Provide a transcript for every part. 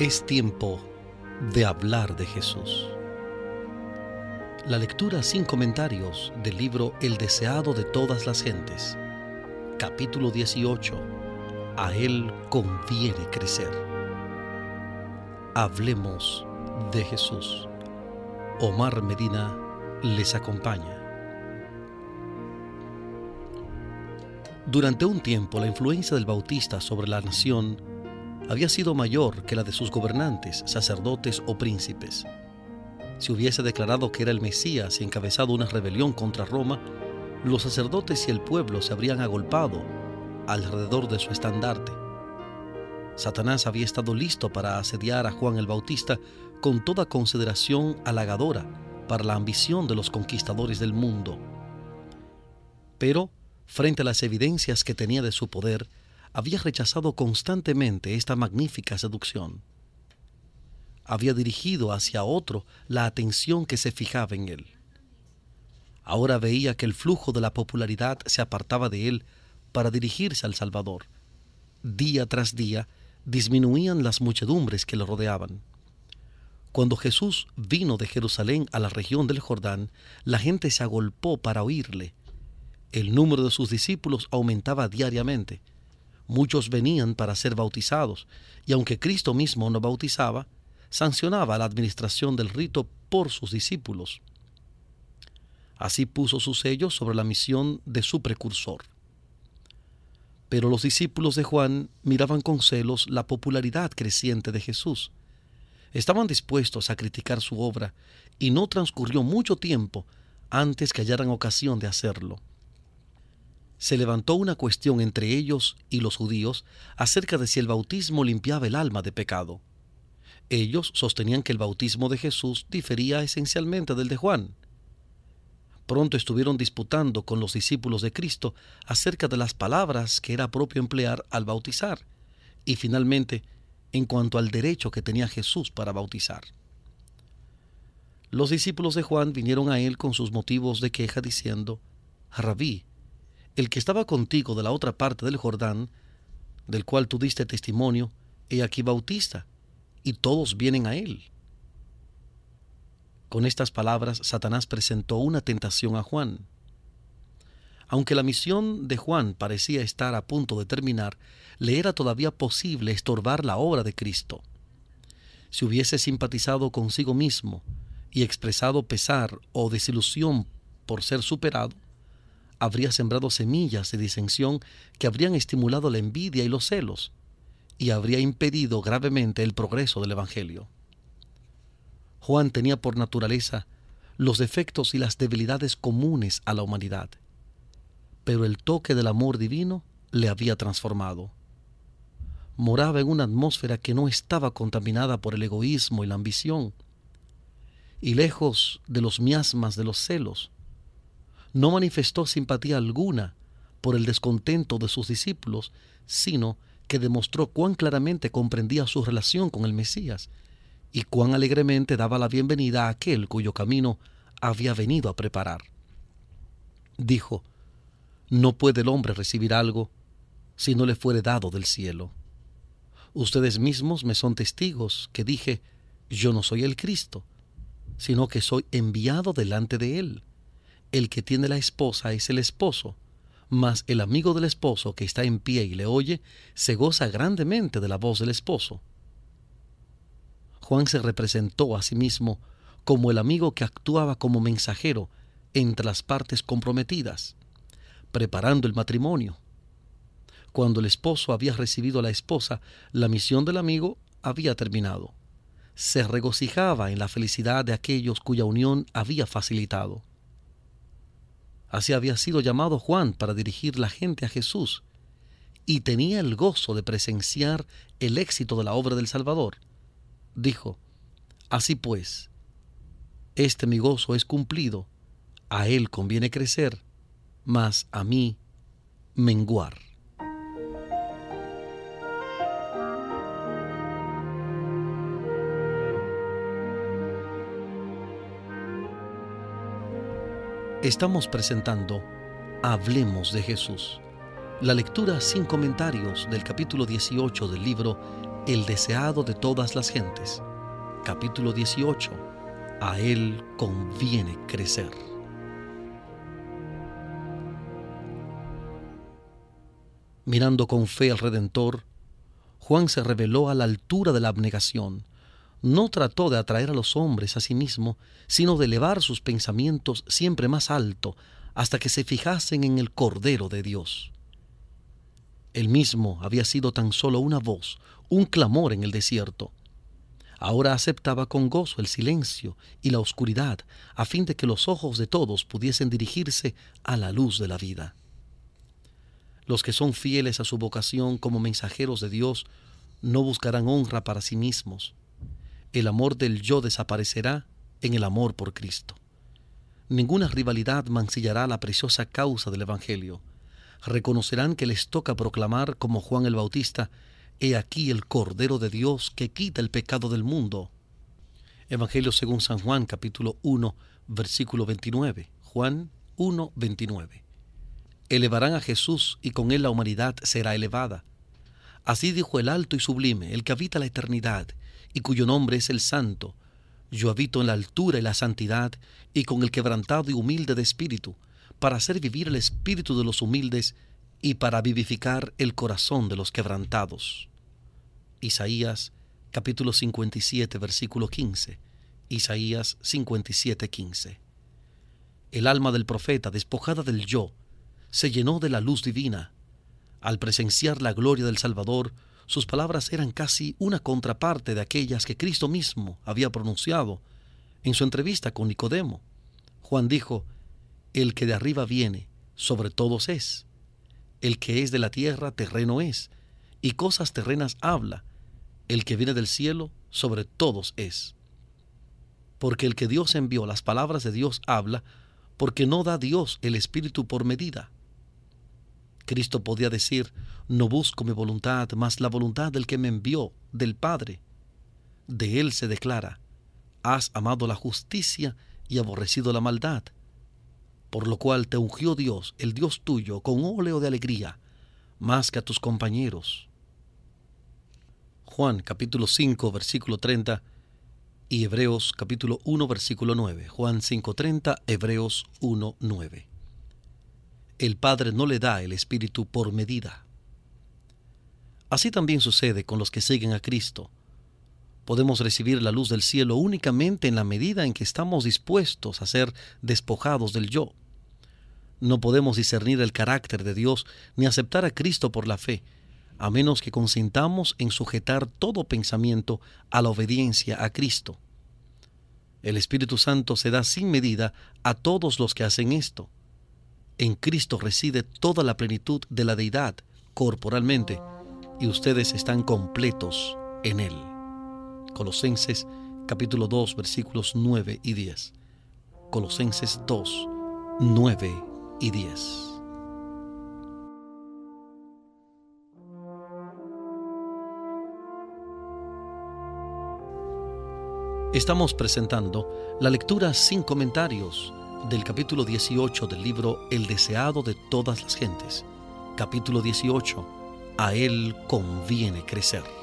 Es tiempo de hablar de Jesús. La lectura sin comentarios del libro El deseado de todas las gentes. Capítulo 18. A Él conviene crecer. Hablemos de Jesús. Omar Medina les acompaña. Durante un tiempo la influencia del Bautista sobre la nación había sido mayor que la de sus gobernantes, sacerdotes o príncipes. Si hubiese declarado que era el Mesías y encabezado una rebelión contra Roma, los sacerdotes y el pueblo se habrían agolpado alrededor de su estandarte. Satanás había estado listo para asediar a Juan el Bautista con toda consideración halagadora para la ambición de los conquistadores del mundo. Pero, frente a las evidencias que tenía de su poder, había rechazado constantemente esta magnífica seducción. Había dirigido hacia otro la atención que se fijaba en él. Ahora veía que el flujo de la popularidad se apartaba de él para dirigirse al Salvador. Día tras día disminuían las muchedumbres que lo rodeaban. Cuando Jesús vino de Jerusalén a la región del Jordán, la gente se agolpó para oírle. El número de sus discípulos aumentaba diariamente muchos venían para ser bautizados, y aunque Cristo mismo no bautizaba, sancionaba la administración del rito por sus discípulos. Así puso su sello sobre la misión de su precursor. Pero los discípulos de Juan miraban con celos la popularidad creciente de Jesús. Estaban dispuestos a criticar su obra y no transcurrió mucho tiempo antes que hallaran ocasión de hacerlo se levantó una cuestión entre ellos y los judíos acerca de si el bautismo limpiaba el alma de pecado. Ellos sostenían que el bautismo de Jesús difería esencialmente del de Juan. Pronto estuvieron disputando con los discípulos de Cristo acerca de las palabras que era propio emplear al bautizar y finalmente en cuanto al derecho que tenía Jesús para bautizar. Los discípulos de Juan vinieron a él con sus motivos de queja diciendo, Rabí, el que estaba contigo de la otra parte del Jordán, del cual tú diste testimonio, he aquí bautista, y todos vienen a él. Con estas palabras, Satanás presentó una tentación a Juan. Aunque la misión de Juan parecía estar a punto de terminar, le era todavía posible estorbar la obra de Cristo. Si hubiese simpatizado consigo mismo y expresado pesar o desilusión por ser superado, habría sembrado semillas de disensión que habrían estimulado la envidia y los celos, y habría impedido gravemente el progreso del Evangelio. Juan tenía por naturaleza los defectos y las debilidades comunes a la humanidad, pero el toque del amor divino le había transformado. Moraba en una atmósfera que no estaba contaminada por el egoísmo y la ambición, y lejos de los miasmas de los celos, no manifestó simpatía alguna por el descontento de sus discípulos, sino que demostró cuán claramente comprendía su relación con el Mesías y cuán alegremente daba la bienvenida a aquel cuyo camino había venido a preparar. Dijo, No puede el hombre recibir algo si no le fuere dado del cielo. Ustedes mismos me son testigos que dije, Yo no soy el Cristo, sino que soy enviado delante de él el que tiene la esposa es el esposo, mas el amigo del esposo que está en pie y le oye, se goza grandemente de la voz del esposo. Juan se representó a sí mismo como el amigo que actuaba como mensajero entre las partes comprometidas, preparando el matrimonio. Cuando el esposo había recibido a la esposa, la misión del amigo había terminado. Se regocijaba en la felicidad de aquellos cuya unión había facilitado. Así había sido llamado Juan para dirigir la gente a Jesús y tenía el gozo de presenciar el éxito de la obra del Salvador. Dijo, Así pues, este mi gozo es cumplido, a él conviene crecer, mas a mí menguar. Estamos presentando Hablemos de Jesús, la lectura sin comentarios del capítulo 18 del libro el deseado de todas las gentes. Capítulo 18. A él conviene crecer. Mirando con fe al Redentor, Juan se reveló a la altura de la abnegación. No trató de atraer a los hombres a sí mismo, sino de elevar sus pensamientos siempre más alto, hasta que se fijasen en el Cordero de Dios. Él mismo había sido tan solo una voz, un clamor en el desierto. Ahora aceptaba con gozo el silencio y la oscuridad, a fin de que los ojos de todos pudiesen dirigirse a la luz de la vida. Los que son fieles a su vocación como mensajeros de Dios no buscarán honra para sí mismos. El amor del yo desaparecerá en el amor por Cristo. Ninguna rivalidad mancillará la preciosa causa del Evangelio. Reconocerán que les toca proclamar como Juan el Bautista, He aquí el Cordero de Dios que quita el pecado del mundo. Evangelio según San Juan capítulo 1 versículo 29. Juan 1 29 elevarán a Jesús y con él la humanidad será elevada. Así dijo el alto y sublime, el que habita la eternidad y cuyo nombre es el Santo. Yo habito en la altura y la santidad y con el quebrantado y humilde de espíritu, para hacer vivir el espíritu de los humildes y para vivificar el corazón de los quebrantados. Isaías capítulo 57 versículo 15. Isaías 57 15. El alma del profeta, despojada del yo, se llenó de la luz divina. Al presenciar la gloria del Salvador, sus palabras eran casi una contraparte de aquellas que Cristo mismo había pronunciado en su entrevista con Nicodemo. Juan dijo, El que de arriba viene, sobre todos es. El que es de la tierra, terreno es, y cosas terrenas habla. El que viene del cielo, sobre todos es. Porque el que Dios envió, las palabras de Dios habla, porque no da Dios el Espíritu por medida. Cristo podía decir, no busco mi voluntad, mas la voluntad del que me envió, del Padre. De él se declara, has amado la justicia y aborrecido la maldad, por lo cual te ungió Dios, el Dios tuyo, con óleo de alegría, más que a tus compañeros. Juan capítulo 5 versículo 30 y Hebreos capítulo 1 versículo 9. Juan 5:30, Hebreos 1:9 el Padre no le da el Espíritu por medida. Así también sucede con los que siguen a Cristo. Podemos recibir la luz del cielo únicamente en la medida en que estamos dispuestos a ser despojados del yo. No podemos discernir el carácter de Dios ni aceptar a Cristo por la fe, a menos que consintamos en sujetar todo pensamiento a la obediencia a Cristo. El Espíritu Santo se da sin medida a todos los que hacen esto. En Cristo reside toda la plenitud de la deidad corporalmente y ustedes están completos en Él. Colosenses capítulo 2 versículos 9 y 10. Colosenses 2, 9 y 10. Estamos presentando la lectura sin comentarios del capítulo 18 del libro El deseado de todas las gentes. Capítulo 18. A él conviene crecer.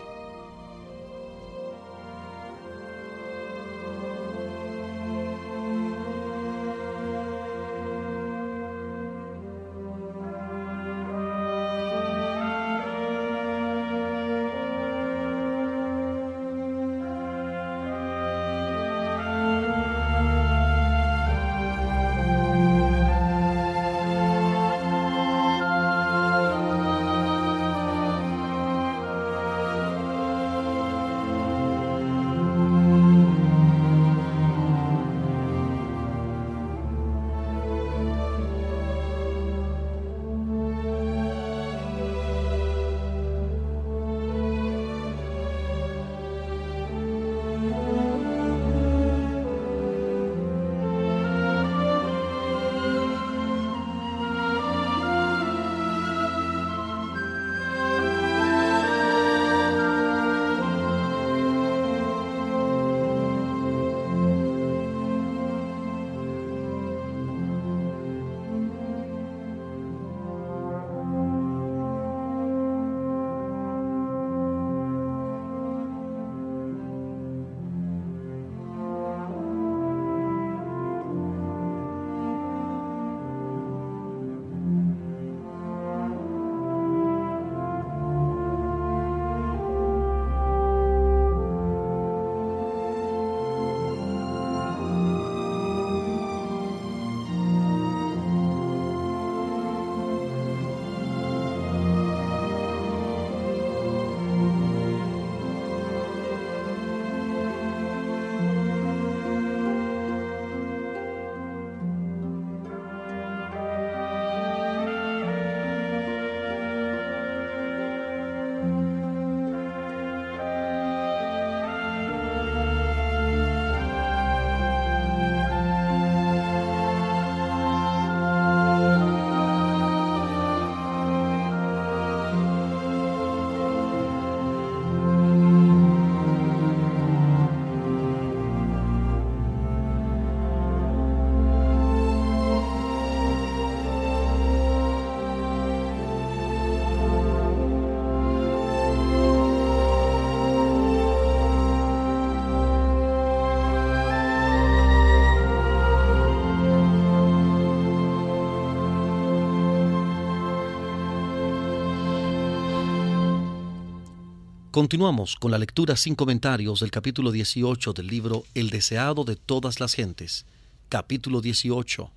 Continuamos con la lectura sin comentarios del capítulo 18 del libro El deseado de todas las gentes. Capítulo 18.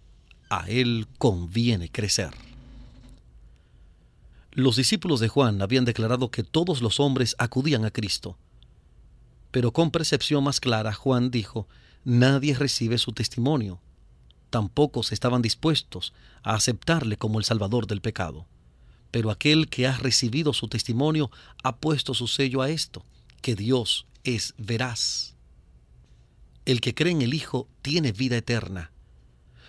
A él conviene crecer. Los discípulos de Juan habían declarado que todos los hombres acudían a Cristo. Pero con percepción más clara, Juan dijo, nadie recibe su testimonio. Tampoco se estaban dispuestos a aceptarle como el Salvador del pecado. Pero aquel que ha recibido su testimonio ha puesto su sello a esto, que Dios es veraz. El que cree en el Hijo tiene vida eterna.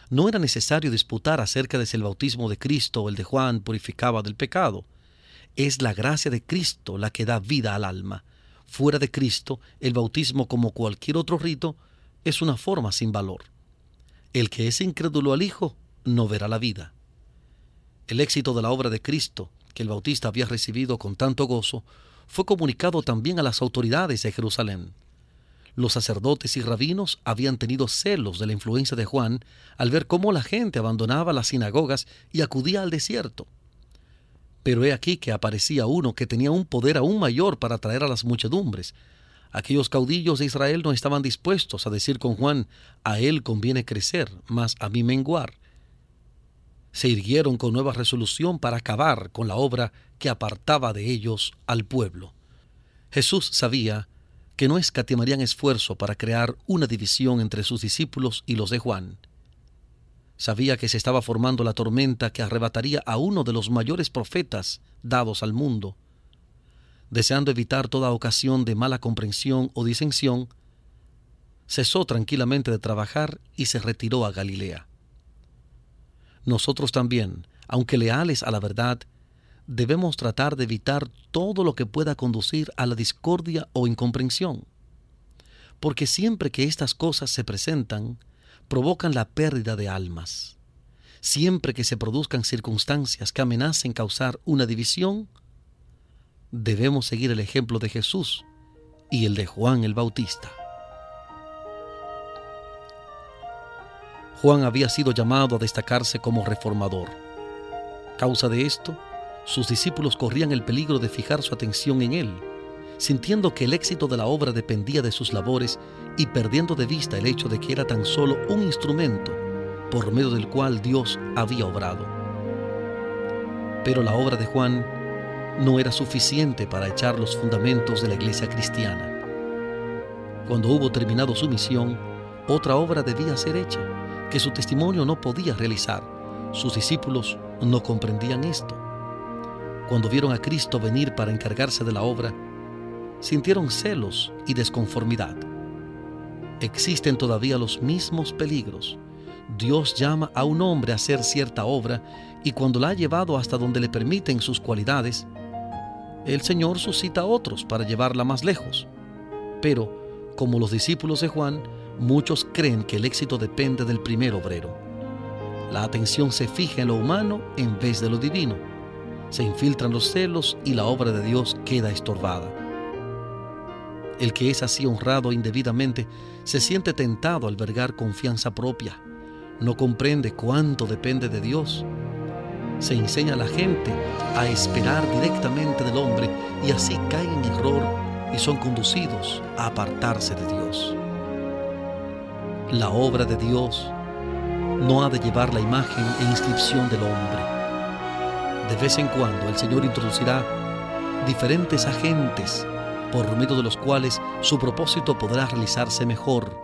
No era necesario disputar acerca de si el bautismo de Cristo o el de Juan purificaba del pecado. Es la gracia de Cristo la que da vida al alma. Fuera de Cristo, el bautismo, como cualquier otro rito, es una forma sin valor. El que es incrédulo al Hijo no verá la vida. El éxito de la obra de Cristo, que el Bautista había recibido con tanto gozo, fue comunicado también a las autoridades de Jerusalén. Los sacerdotes y rabinos habían tenido celos de la influencia de Juan al ver cómo la gente abandonaba las sinagogas y acudía al desierto. Pero he aquí que aparecía uno que tenía un poder aún mayor para atraer a las muchedumbres. Aquellos caudillos de Israel no estaban dispuestos a decir con Juan, a él conviene crecer, mas a mí menguar se irguieron con nueva resolución para acabar con la obra que apartaba de ellos al pueblo. Jesús sabía que no escatimarían esfuerzo para crear una división entre sus discípulos y los de Juan. Sabía que se estaba formando la tormenta que arrebataría a uno de los mayores profetas dados al mundo. Deseando evitar toda ocasión de mala comprensión o disensión, cesó tranquilamente de trabajar y se retiró a Galilea nosotros también, aunque leales a la verdad, debemos tratar de evitar todo lo que pueda conducir a la discordia o incomprensión. Porque siempre que estas cosas se presentan, provocan la pérdida de almas. Siempre que se produzcan circunstancias que amenacen causar una división, debemos seguir el ejemplo de Jesús y el de Juan el Bautista. Juan había sido llamado a destacarse como reformador. Causa de esto, sus discípulos corrían el peligro de fijar su atención en él, sintiendo que el éxito de la obra dependía de sus labores y perdiendo de vista el hecho de que era tan solo un instrumento por medio del cual Dios había obrado. Pero la obra de Juan no era suficiente para echar los fundamentos de la iglesia cristiana. Cuando hubo terminado su misión, otra obra debía ser hecha que su testimonio no podía realizar. Sus discípulos no comprendían esto. Cuando vieron a Cristo venir para encargarse de la obra, sintieron celos y desconformidad. Existen todavía los mismos peligros. Dios llama a un hombre a hacer cierta obra y cuando la ha llevado hasta donde le permiten sus cualidades, el Señor suscita a otros para llevarla más lejos. Pero, como los discípulos de Juan, Muchos creen que el éxito depende del primer obrero. La atención se fija en lo humano en vez de lo divino. Se infiltran los celos y la obra de Dios queda estorbada. El que es así honrado indebidamente se siente tentado a albergar confianza propia. No comprende cuánto depende de Dios. Se enseña a la gente a esperar directamente del hombre y así caen en error y son conducidos a apartarse de Dios. La obra de Dios no ha de llevar la imagen e inscripción del hombre. De vez en cuando el Señor introducirá diferentes agentes por medio de los cuales su propósito podrá realizarse mejor.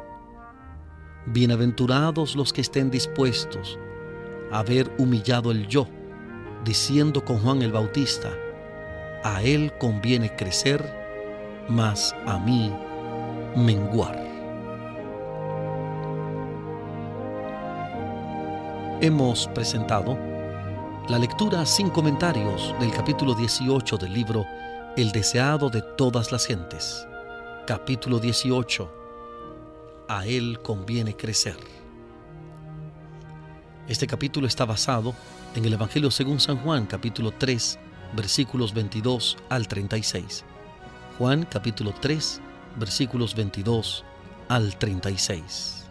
Bienaventurados los que estén dispuestos a haber humillado el yo, diciendo con Juan el Bautista, a él conviene crecer, mas a mí menguar. Hemos presentado la lectura sin comentarios del capítulo 18 del libro El deseado de todas las gentes. Capítulo 18. A él conviene crecer. Este capítulo está basado en el Evangelio según San Juan, capítulo 3, versículos 22 al 36. Juan, capítulo 3, versículos 22 al 36.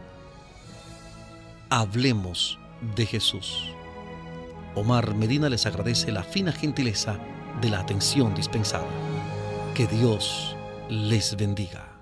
Hablemos de Jesús. Omar Medina les agradece la fina gentileza de la atención dispensada. Que Dios les bendiga.